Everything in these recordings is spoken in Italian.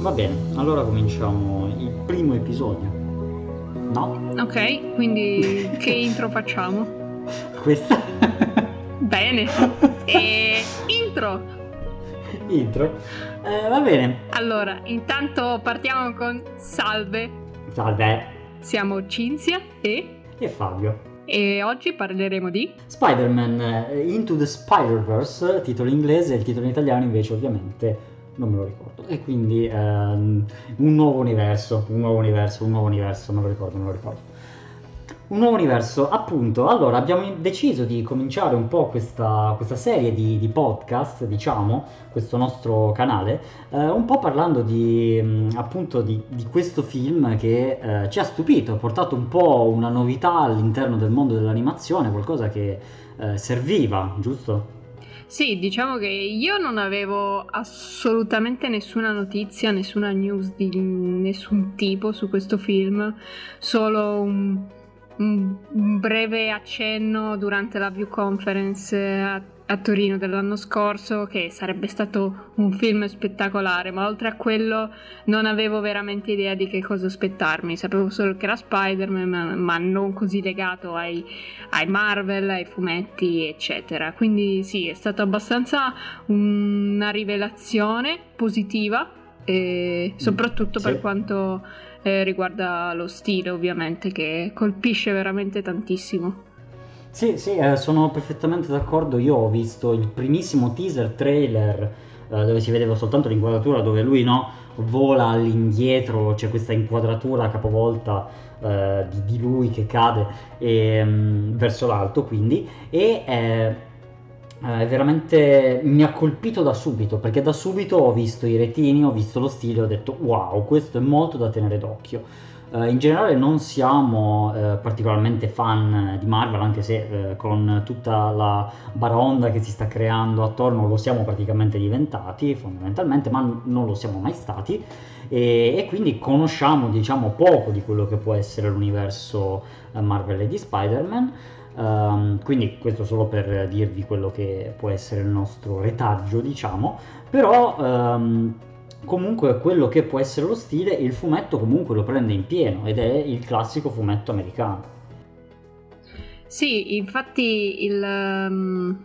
Va bene, allora cominciamo il primo episodio. No? Ok, quindi che intro facciamo? Questa? Bene. E intro. Intro? Eh, va bene. Allora, intanto partiamo con salve. Salve. Siamo Cinzia e... E Fabio. E oggi parleremo di... Spider-Man eh, Into the Spider-Verse, titolo inglese, il titolo in italiano invece ovviamente non me lo ricordo. E quindi ehm, un nuovo universo, un nuovo universo, un nuovo universo, non lo ricordo, non lo ricordo. Un nuovo universo, appunto. Allora, abbiamo deciso di cominciare un po' questa, questa serie di, di, podcast, diciamo, questo nostro canale, eh, un po' parlando di, mh, appunto, di, di, questo film che eh, ci ha stupito, ha portato un po' una novità all'interno del mondo dell'animazione, qualcosa che eh, serviva, giusto? Sì, diciamo che io non avevo assolutamente nessuna notizia, nessuna news di nessun tipo su questo film, solo un, un breve accenno durante la view conference a a Torino dell'anno scorso che sarebbe stato un film spettacolare, ma oltre a quello non avevo veramente idea di che cosa aspettarmi, sapevo solo che era Spider-Man, ma, ma non così legato ai, ai, Marvel, ai fumetti, eccetera. Quindi sì, è stata abbastanza una rivelazione positiva, e soprattutto sì. per quanto eh, riguarda lo stile, ovviamente, che colpisce veramente tantissimo. Sì, sì, eh, sono perfettamente d'accordo. Io ho visto il primissimo teaser trailer eh, dove si vedeva soltanto l'inquadratura dove lui no, vola all'indietro, c'è questa inquadratura capovolta eh, di, di, lui che cade e, um, verso l'alto, quindi, e eh, eh, veramente mi ha colpito da subito perché da subito ho visto i retini, ho visto lo stile, ho detto wow, questo è molto da tenere d'occhio. Uh, in generale non siamo uh, particolarmente fan di Marvel, anche se uh, con tutta la baronda che si sta creando attorno lo siamo praticamente diventati fondamentalmente, ma non lo siamo mai stati e, e, quindi conosciamo diciamo poco di quello che può essere l'universo Marvel e di Spider-Man. Um, quindi questo solo per dirvi quello che può essere il nostro retaggio, diciamo, però um, comunque quello che può essere lo stile, il fumetto comunque lo prende in pieno ed è il classico fumetto americano. Sì, infatti il, um,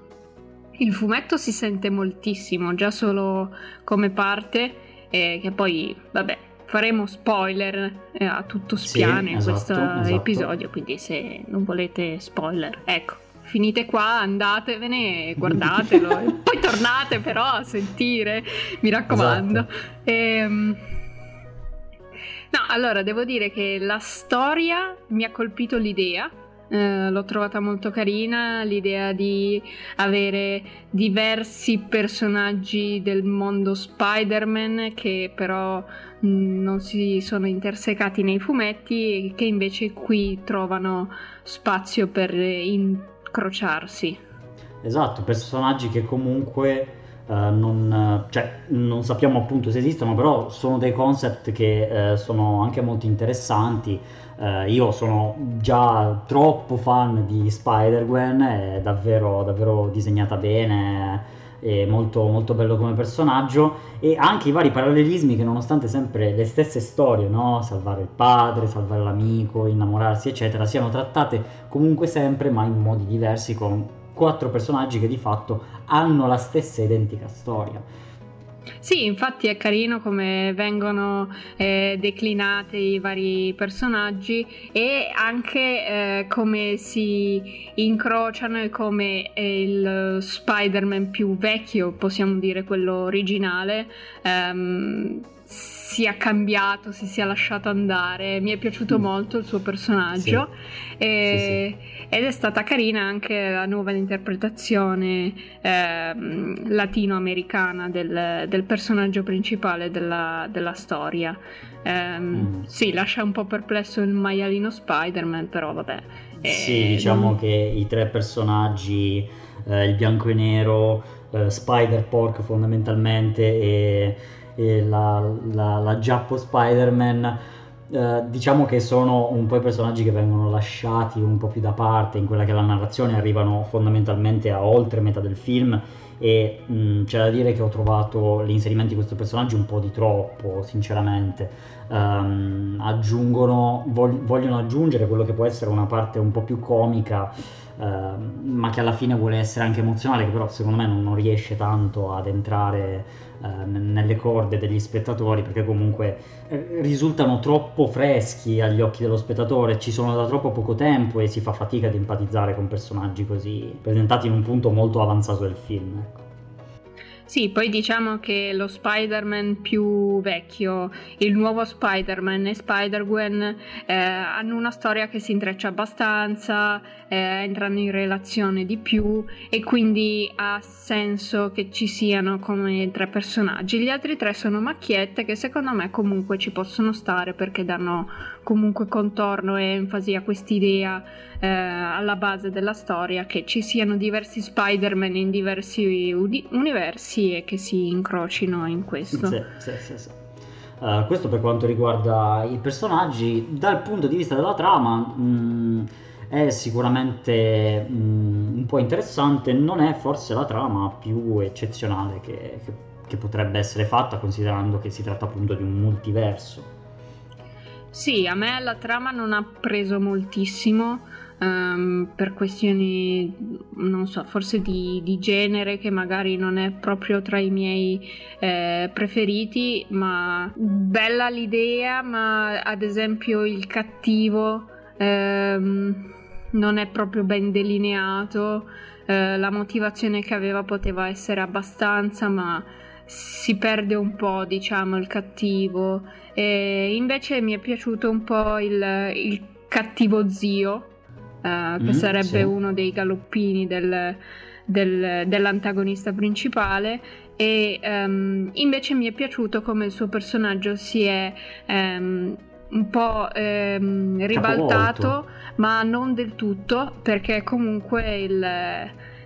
il fumetto si sente moltissimo, già solo come parte, eh, che poi, vabbè, faremo spoiler eh, a tutto spiane sì, in esatto, questo esatto. episodio, quindi se non volete spoiler, ecco finite qua, andatevene guardatelo e poi tornate però a sentire, mi raccomando. Esatto. Ehm, no, allora devo dire che la storia mi ha colpito l'idea. Eh, l'ho trovata molto carina l'idea di avere diversi personaggi del mondo Spider-Man che però mh, non si sono intersecati nei fumetti e che invece qui trovano spazio per in- incrociarsi. Esatto, personaggi che comunque uh, non, cioè, non, sappiamo appunto se esistono, però sono dei concept che uh, sono anche molto interessanti. Uh, io sono già troppo fan di Spider-Gwen, è davvero, davvero disegnata bene è molto, molto bello come personaggio e anche i vari parallelismi che nonostante sempre le stesse storie, no? salvare il padre, salvare l'amico, innamorarsi eccetera, siano trattate comunque sempre ma in modi diversi con quattro personaggi che di fatto hanno la stessa identica storia. Sì, infatti è carino come vengono eh, declinati i vari personaggi e anche eh, come si incrociano e come il Spider-Man più vecchio, possiamo dire quello originale, ehm, sia cambiato, si sia lasciato andare. Mi è piaciuto mm. molto il suo personaggio sì. E, sì, sì. ed è stata carina anche la nuova interpretazione eh, latinoamericana del, del, personaggio principale della, della storia. Eh, mm. Sì, lascia un po' perplesso il maialino Spider-Man, però vabbè. Eh, sì, diciamo non... che i tre personaggi, eh, il bianco e nero, eh, Spider-Pork fondamentalmente e e la, la, la Giappo Spider-Man eh, diciamo che sono un po' i personaggi che vengono lasciati un po' più da parte in quella che è la narrazione, arrivano fondamentalmente a oltre metà del film e mh, mm, c'è da dire che ho trovato l'inserimento di questo personaggio un po' di troppo, sinceramente. Um, aggiungono, vog- vogliono aggiungere quello che può essere una parte un po' più comica, uh, ma che alla fine vuole essere anche emozionale, che però secondo me non, non riesce tanto ad entrare uh, nelle corde degli spettatori, perché comunque eh, risultano troppo freschi agli occhi dello spettatore, ci sono da troppo poco tempo e si fa fatica ad empatizzare con personaggi così presentati in un punto molto avanzato del film. Ecco. Sì, poi diciamo che lo Spider-Man più vecchio, il nuovo Spider-Man e Spider-Gwen eh, hanno una storia che si intreccia abbastanza, eh, entrano in relazione di più e quindi ha senso che ci siano come tre personaggi. Gli altri tre sono macchiette che secondo me comunque ci possono stare perché danno comunque contorno e enfasi a quest'idea eh, alla base della storia che ci siano diversi Spider-Man in diversi udi- universi e che si incrocino in questo. Sì, sì, sì, sì. Uh, questo per quanto riguarda i personaggi, dal punto di vista della trama mh, mm, è sicuramente mh, mm, un po' interessante, non è forse la trama più eccezionale che, che, che potrebbe essere fatta considerando che si tratta appunto di un multiverso. Sì, a me la trama non ha preso moltissimo um, per questioni, non so, forse di, di, genere che magari non è proprio tra i miei eh, preferiti, ma bella l'idea, ma ad esempio il cattivo ehm, non è proprio ben delineato, eh, la motivazione che aveva poteva essere abbastanza, ma si perde un po', diciamo, il cattivo. E invece mi è piaciuto un po' il, il cattivo zio, uh, che mm, sarebbe sì. uno dei galoppini del, del, dell'antagonista principale. E um, invece mi è piaciuto come il suo personaggio si è um, un po' ehm, ribaltato, Capovolto. ma non del tutto, perché comunque il,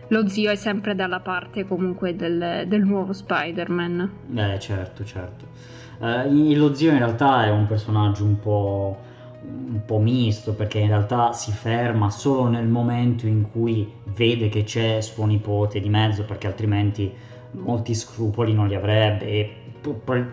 lo zio è sempre dalla parte comunque del, del nuovo Spider-Man. Eh, certo, certo. Eh, lo zio in realtà è un personaggio un po' un po' misto perché in realtà si ferma solo nel momento in cui vede che c'è suo nipote di mezzo perché altrimenti molti scrupoli non li avrebbe e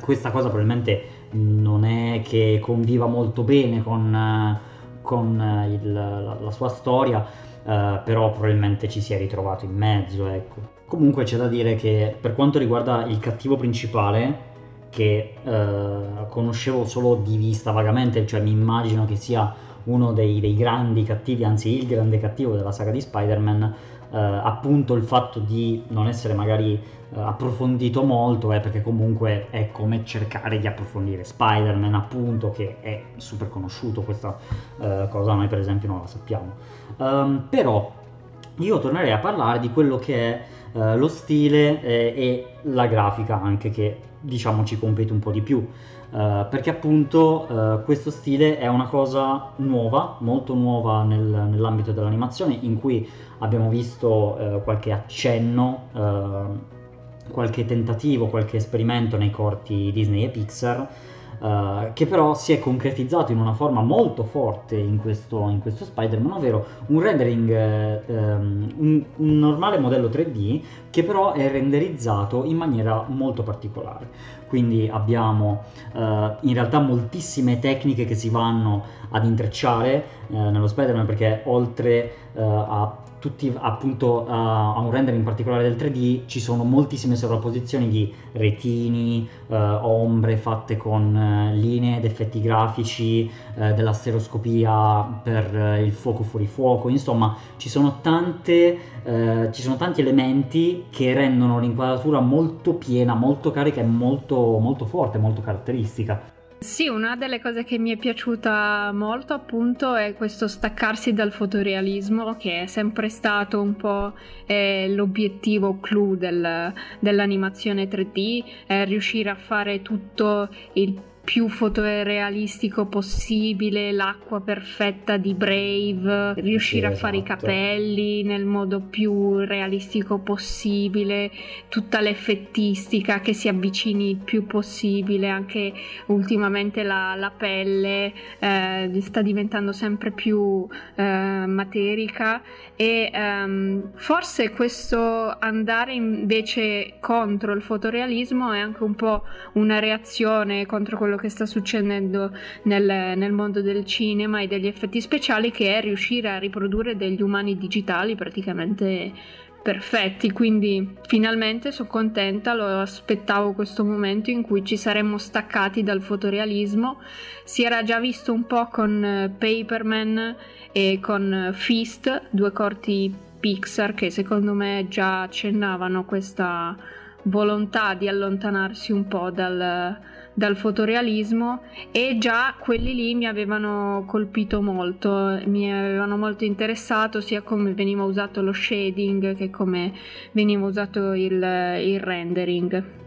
questa cosa probabilmente non è che conviva molto bene con, con il, la, la, sua storia uh, però probabilmente ci si è ritrovato in mezzo ecco. comunque c'è da dire che per quanto riguarda il cattivo principale che eh, conoscevo solo di vista vagamente, cioè mi immagino che sia uno dei, dei grandi cattivi, anzi il grande cattivo della saga di Spider-Man, eh, appunto il fatto di non essere magari eh, approfondito molto è perché comunque è come cercare di approfondire Spider-Man appunto che è super conosciuto questa eh, cosa noi per esempio non la sappiamo um, però io tornerei a parlare di quello che è uh, lo stile eh, e la grafica anche che diciamo ci compete un po' di più. Uh, perché appunto uh, questo stile è una cosa nuova, molto nuova nel, nell'ambito dell'animazione, in cui abbiamo visto uh, qualche accenno, qualche tentativo, qualche esperimento nei corti Disney e Pixar, Uh, che però si è concretizzato in una forma molto forte in questo, in questo Spider-Man, ovvero un rendering, uh, um, un, normale modello 3D che però è renderizzato in maniera molto particolare. Quindi abbiamo uh, in realtà moltissime tecniche che si vanno ad intrecciare nello Spider-Man perché oltre a tutti appunto a, a, un rendering particolare del 3D ci sono moltissime sovrapposizioni di retini, eh, ombre fatte con eh, linee ed effetti grafici, della stereoscopia per il fuoco fuori fuoco, insomma ci sono, tante, ci sono tanti elementi che rendono l'inquadratura molto piena, molto carica e molto, molto forte, molto caratteristica. Sì, una delle cose che mi è piaciuta molto appunto è questo staccarsi dal fotorealismo che è sempre stato un po' eh, l'obiettivo clou del, dell'animazione 3D, è riuscire a fare tutto il più fotorealistico possibile, l'acqua perfetta di Brave, riuscire sì, a fare i esatto. capelli nel modo più realistico possibile, tutta l'effettistica che si avvicini il più possibile, anche ultimamente la, la pelle eh, sta diventando sempre più eh, materica e ehm, forse questo andare invece contro il fotorealismo è anche un po' una reazione contro quello che sta succedendo nel, nel mondo del cinema e degli effetti speciali che è riuscire a riprodurre degli umani digitali praticamente perfetti, quindi finalmente sono contenta, lo aspettavo questo momento in cui ci saremmo staccati dal fotorealismo. Si era già visto un po' con eh, Paperman e con Fist, due corti Pixar che secondo me già accennavano questa volontà di allontanarsi un po' dal, dal fotorealismo e già quelli lì mi avevano colpito molto, mi avevano molto interessato sia come veniva usato lo shading che come veniva usato il, il rendering.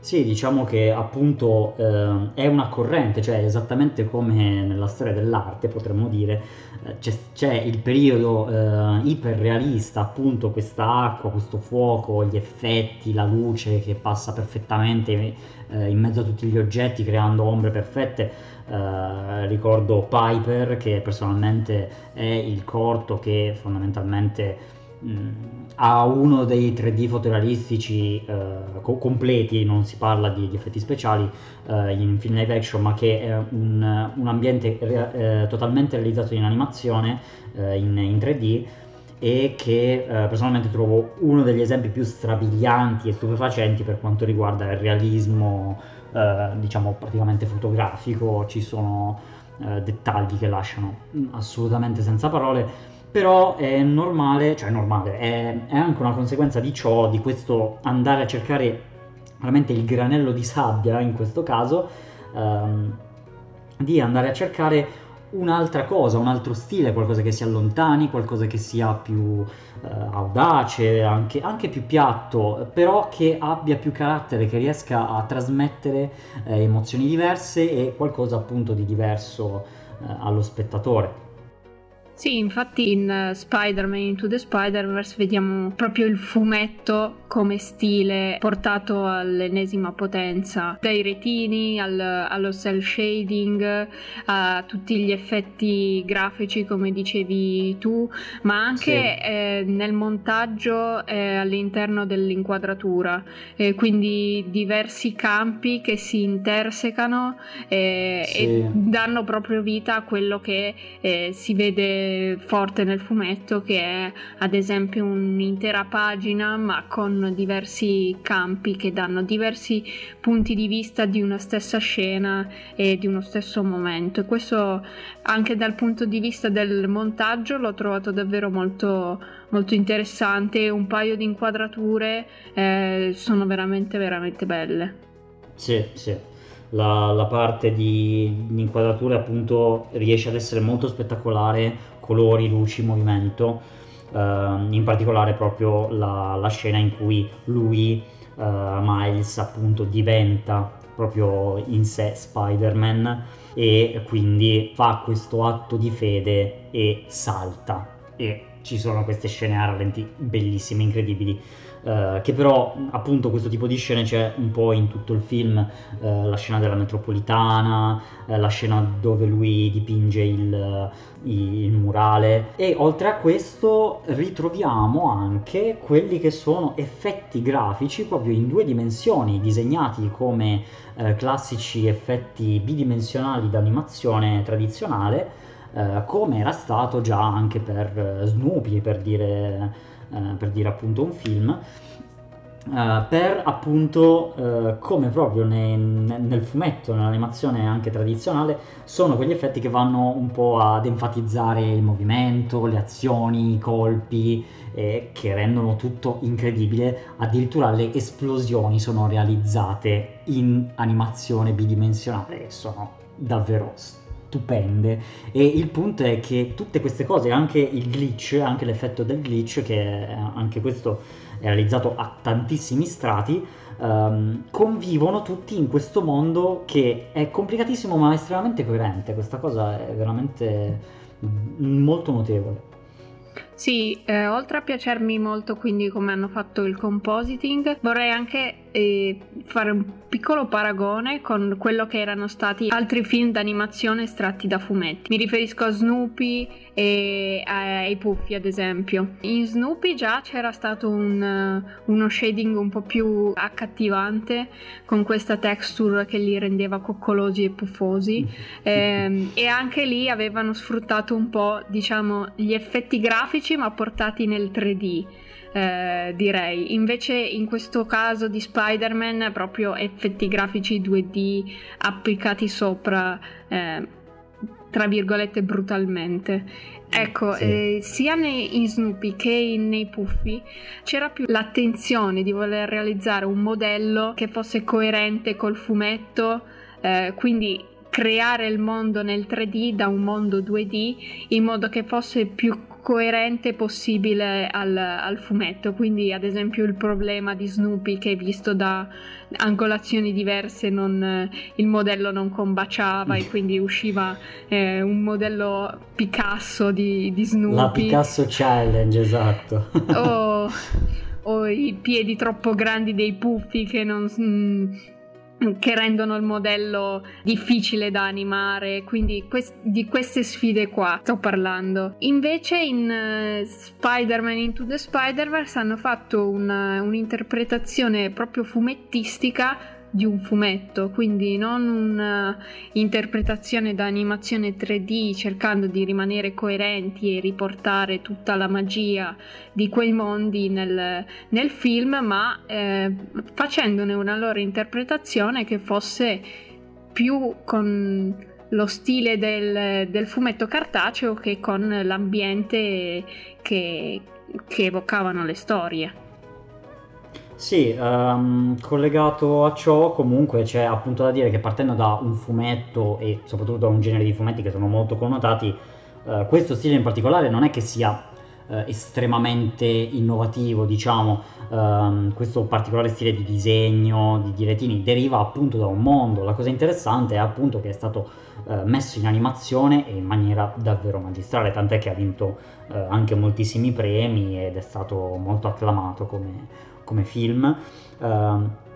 Sì, diciamo che appunto eh, è una corrente, cioè esattamente come nella storia dell'arte potremmo dire, eh, c'è, c'è, il periodo eh, iperrealista, appunto questa acqua, questo fuoco, gli effetti, la luce che passa perfettamente eh, in mezzo a tutti gli oggetti creando ombre perfette. Eh, ricordo Piper che personalmente è il corto che fondamentalmente ha uno dei 3D fotorealistici eh, co- completi, non si parla di, di effetti speciali eh, in film live action, ma che è un, un ambiente re- eh, totalmente realizzato in animazione eh, in, in, 3D e che eh, personalmente trovo uno degli esempi più strabilianti e stupefacenti per quanto riguarda il realismo, eh, diciamo praticamente fotografico, ci sono dettagli che lasciano assolutamente senza parole però è normale, cioè normale, è, è, anche una conseguenza di ciò, di questo andare a cercare veramente il granello di sabbia in questo caso, ehm, di andare a cercare un'altra cosa, un altro stile, qualcosa che si allontani, qualcosa che sia più eh, audace, anche, anche, più piatto, però che abbia più carattere, che riesca a trasmettere eh, emozioni diverse e qualcosa appunto di diverso eh, allo spettatore. Sì, infatti in uh, Spider-Man Into the Spider-Verse vediamo proprio il fumetto come stile portato all'ennesima potenza, dai retini al, allo cell shading, a tutti gli effetti grafici come dicevi tu, ma anche sì. eh, nel montaggio eh, all'interno dell'inquadratura, eh, quindi diversi campi che si intersecano eh, sì. e danno proprio vita a quello che eh, si vede forte nel fumetto che è ad esempio un'intera pagina ma con diversi campi che danno diversi punti di vista di una stessa scena e di uno stesso momento. Questo anche dal punto di vista del montaggio l'ho trovato davvero molto, molto interessante. Un paio di inquadrature eh, sono veramente, veramente belle. Sì, sì. La, la, parte di, di inquadratura appunto riesce ad essere molto spettacolare colori, luci, movimento, uh, in particolare proprio la, la, scena in cui lui, uh, Miles, appunto diventa proprio in sé Spider-Man e quindi fa questo atto di fede e salta. E ci sono queste scene a rallenti bellissime, incredibili eh, che però appunto questo tipo di scene c'è un po' in tutto il film, uh, la scena della metropolitana, uh, la scena dove lui dipinge il, il, murale. E oltre a questo ritroviamo anche quelli che sono effetti grafici proprio in due dimensioni, disegnati come classici effetti bidimensionali d'animazione tradizionale, come era stato già anche per Snoopy, per dire eh, per dire appunto un film, Uh, per appunto uh, come proprio ne, ne, nel fumetto, nell'animazione anche tradizionale, sono quegli effetti che vanno un po' ad enfatizzare il movimento, le azioni, i colpi, eh, che rendono tutto incredibile. Addirittura le esplosioni sono realizzate in animazione bidimensionale e sono davvero stupende e il punto è che tutte queste cose, anche il glitch, anche l'effetto del glitch, che anche questo è realizzato a tantissimi strati, um, convivono tutti in questo mondo che è complicatissimo ma estremamente coerente. Questa cosa è veramente molto notevole. Sì, eh, oltre a piacermi molto quindi come hanno fatto il compositing, vorrei anche eh, fare un piccolo paragone con quello che erano stati altri film d'animazione estratti da fumetti. Mi riferisco a Snoopy e ai Puffi ad esempio. In Snoopy già c'era stato un, uno shading un po' più accattivante con questa texture che li rendeva coccolosi e puffosi eh, e anche lì avevano sfruttato un po' diciamo gli effetti grafici ma portati nel 3D eh, direi. Invece in questo caso di Spider-Man proprio effetti grafici 2D applicati sopra, eh, tra virgolette, brutalmente. Ecco, sì. eh, sia nei, in Snoopy che nei Puffi c'era più l'attenzione di voler realizzare un modello che fosse coerente col fumetto, eh, quindi creare il mondo nel 3D da un mondo 2D in modo che fosse più coerente possibile al, al, fumetto. Quindi, ad esempio, il problema di Snoopy che visto da angolazioni diverse non, il modello non combaciava e quindi usciva eh, un modello Picasso di, di, Snoopy. La Picasso Challenge, esatto. o, o i piedi troppo grandi dei puffi che non che rendono il modello difficile da animare, quindi quest- di queste sfide qua sto parlando. Invece in uh, Spider-Man Into the Spider-Verse hanno fatto una, un'interpretazione proprio fumettistica di un fumetto, quindi non un'interpretazione da animazione 3D cercando di rimanere coerenti e riportare tutta la magia di quei mondi nel, nel film, ma eh, facendone una loro interpretazione che fosse più con lo stile del, del fumetto cartaceo che con l'ambiente che, che evocavano le storie. Sì, um, collegato a ciò comunque c'è appunto da dire che partendo da un fumetto e soprattutto da un genere di fumetti che sono molto connotati, uh, questo stile in particolare non è che sia uh, estremamente innovativo, diciamo, um, questo particolare stile di disegno, di direttini, deriva appunto da un mondo. La cosa interessante è appunto che è stato uh, messo in animazione e in maniera davvero magistrale, tant'è che ha vinto anche moltissimi premi ed è stato molto acclamato come come film. Uh,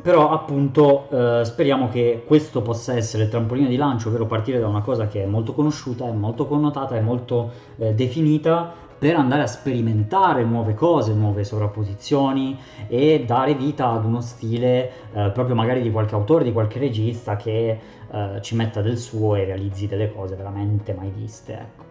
però appunto uh, speriamo che questo possa essere il trampolino di lancio, ovvero partire da una cosa che è molto conosciuta, è molto connotata, è molto eh, definita per andare a sperimentare nuove cose, nuove sovrapposizioni e dare vita ad uno stile eh, proprio magari di qualche autore, di qualche regista che eh, ci metta del suo e realizzi delle cose veramente mai viste. Ecco.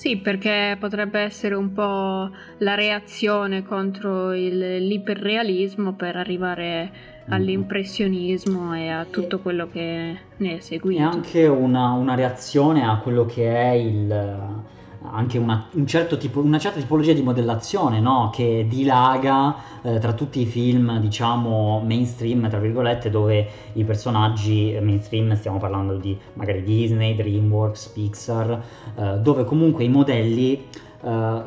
Sì, perché potrebbe essere un po' la reazione contro il, l'iperrealismo per arrivare mm. all'impressionismo e a tutto quello che ne è seguito. È anche una, una reazione a quello che è il anche una, un certo tipo, una certa tipologia di modellazione no? che dilaga eh, tra tutti i film diciamo mainstream tra virgolette dove i personaggi mainstream stiamo parlando di magari Disney, DreamWorks, Pixar eh, dove comunque i modelli Uh,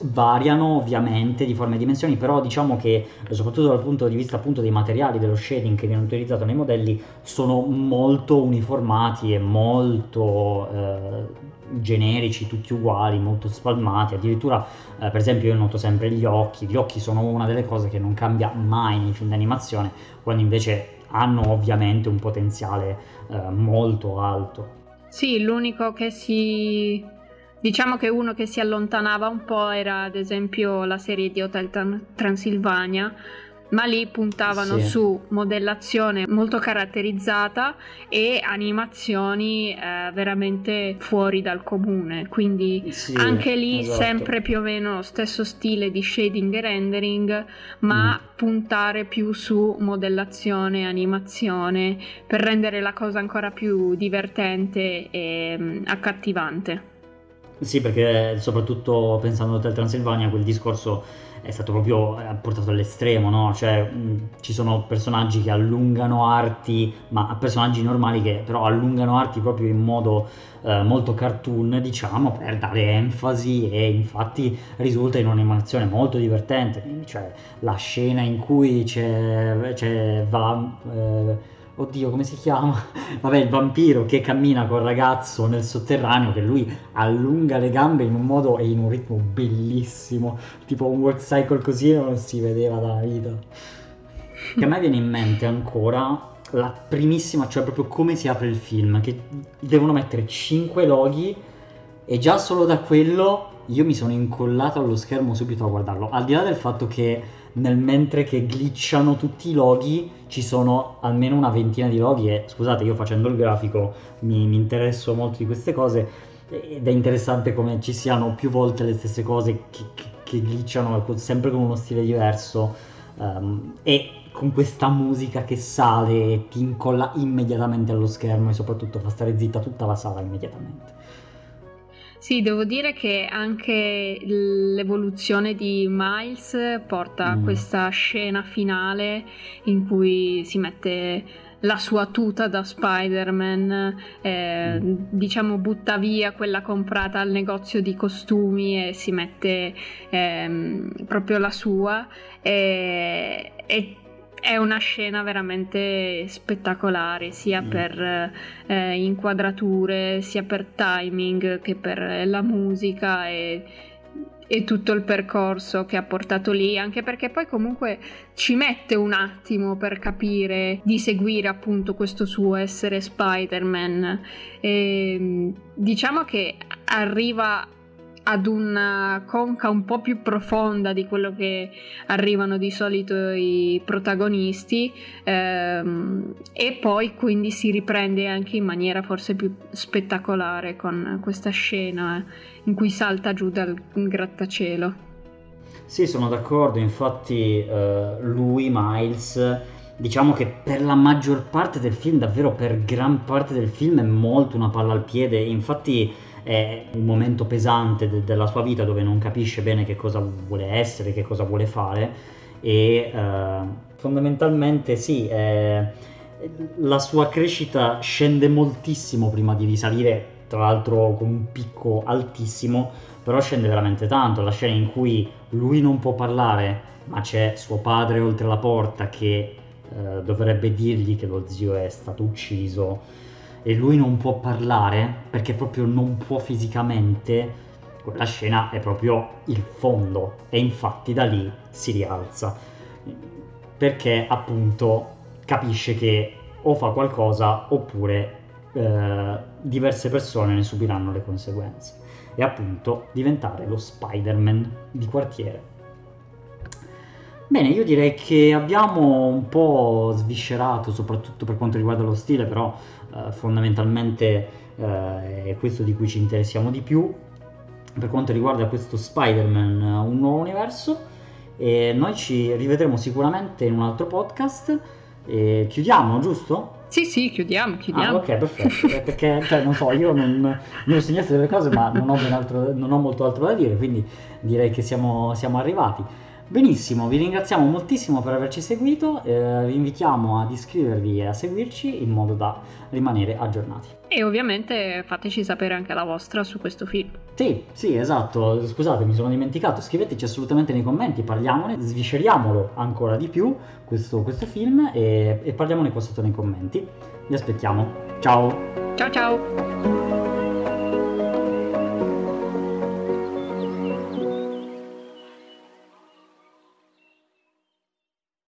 variano ovviamente di forme e dimensioni, però diciamo che soprattutto dal punto di vista appunto dei materiali, dello shading che viene utilizzato nei modelli, sono molto uniformati e molto uh, generici, tutti uguali, molto spalmati, addirittura uh, per esempio io noto sempre gli occhi, gli occhi sono una delle cose che non cambia mai nei film d'animazione, quando invece hanno ovviamente un potenziale molto alto. Sì, l'unico che si Diciamo che uno che si allontanava un po' era ad esempio la serie di Hotel Transilvania, ma lì puntavano sì. su modellazione molto caratterizzata e animazioni eh, veramente fuori dal comune. Quindi sì, anche lì esatto. sempre più o meno lo stesso stile di shading e rendering, ma mm. puntare più su modellazione e animazione per rendere la cosa ancora più divertente e mh, mm, accattivante. Sì, perché soprattutto pensando a Hotel Transilvania, quel discorso è stato proprio eh, portato all'estremo, no? Cioè, mh, ci sono personaggi che allungano arti, ma personaggi normali che però allungano arti proprio in modo eh, molto cartoon, diciamo, per dare enfasi e infatti risulta in un'animazione molto divertente. Cioè, la scena in cui c'è, c'è va... Eh, oddio come si chiama? Vabbè, il vampiro che cammina col ragazzo nel sotterraneo, che lui allunga le gambe in un modo e in un ritmo bellissimo, tipo un work cycle così non si vedeva dalla vita. Che a me viene in mente ancora la primissima, cioè proprio come si apre il film, che devono mettere 5 loghi e già solo da quello io mi sono incollato allo schermo subito a guardarlo, al di là del fatto che nel mentre che glitchano tutti i loghi ci sono almeno una ventina di loghi e scusate io facendo il grafico mi, mi interesso molto di queste cose ed è interessante come ci siano più volte le stesse cose che, che, che glitchano sempre con uno stile diverso um, e con questa musica che sale e ti incolla immediatamente allo schermo e soprattutto fa stare zitta tutta la sala immediatamente. Sì, devo dire che anche l'evoluzione di Miles porta a mm. questa scena finale in cui si mette la sua tuta da Spider-Man, eh, mm. diciamo butta via quella comprata al negozio di costumi e si mette eh, proprio la sua e, e è una scena veramente spettacolare, sia mm. per eh, inquadrature, sia per timing che per la musica e, e, tutto il percorso che ha portato lì, anche perché poi comunque ci mette un attimo per capire di seguire appunto questo suo essere Spider-Man. E, diciamo che arriva ad una conca un po' più profonda di quello che arrivano di solito i protagonisti ehm, e poi quindi si riprende anche in maniera forse più spettacolare con questa scena in cui salta giù dal grattacielo. Sì, sono d'accordo, infatti eh, lui, Miles, diciamo che per la maggior parte del film, davvero per gran parte del film è molto una palla al piede, infatti è un momento pesante de- della sua vita dove non capisce bene che cosa vuole essere, che cosa vuole fare e eh, fondamentalmente sì, eh, la sua crescita scende moltissimo prima di risalire, tra l'altro con un picco altissimo, però scende veramente tanto, la scena in cui lui non può parlare, ma c'è suo padre oltre la porta che eh, dovrebbe dirgli che lo zio è stato ucciso e lui non può parlare perché proprio non può fisicamente, quella scena è proprio il fondo e infatti da lì si rialza perché appunto capisce che o fa qualcosa oppure eh, diverse persone ne subiranno le conseguenze e appunto diventare lo Spider-Man di quartiere. Bene, io direi che abbiamo un po' sviscerato, soprattutto per quanto riguarda lo stile, però eh, fondamentalmente eh, è questo di cui ci interessiamo di più. Per quanto riguarda questo Spider-Man, eh, un nuovo universo, e noi ci rivedremo sicuramente in un altro podcast. E chiudiamo, giusto? Sì, sì, chiudiamo, chiudiamo. Ah, ok, perfetto. Eh, perché, cioè, non so, io non, mi ho segnato delle cose, ma non ho, altro, non ho, molto altro da dire, quindi direi che siamo, siamo arrivati. Benissimo, vi ringraziamo moltissimo per averci seguito, eh, vi invitiamo ad iscrivervi e a seguirci in modo da rimanere aggiornati. E ovviamente fateci sapere anche la vostra su questo film. Sì, sì, esatto, scusate, mi sono dimenticato, scriveteci assolutamente nei commenti, parliamone, svisceriamolo ancora di più questo, questo film e, e parliamone qua sotto nei commenti. Vi aspettiamo. Ciao! Ciao ciao!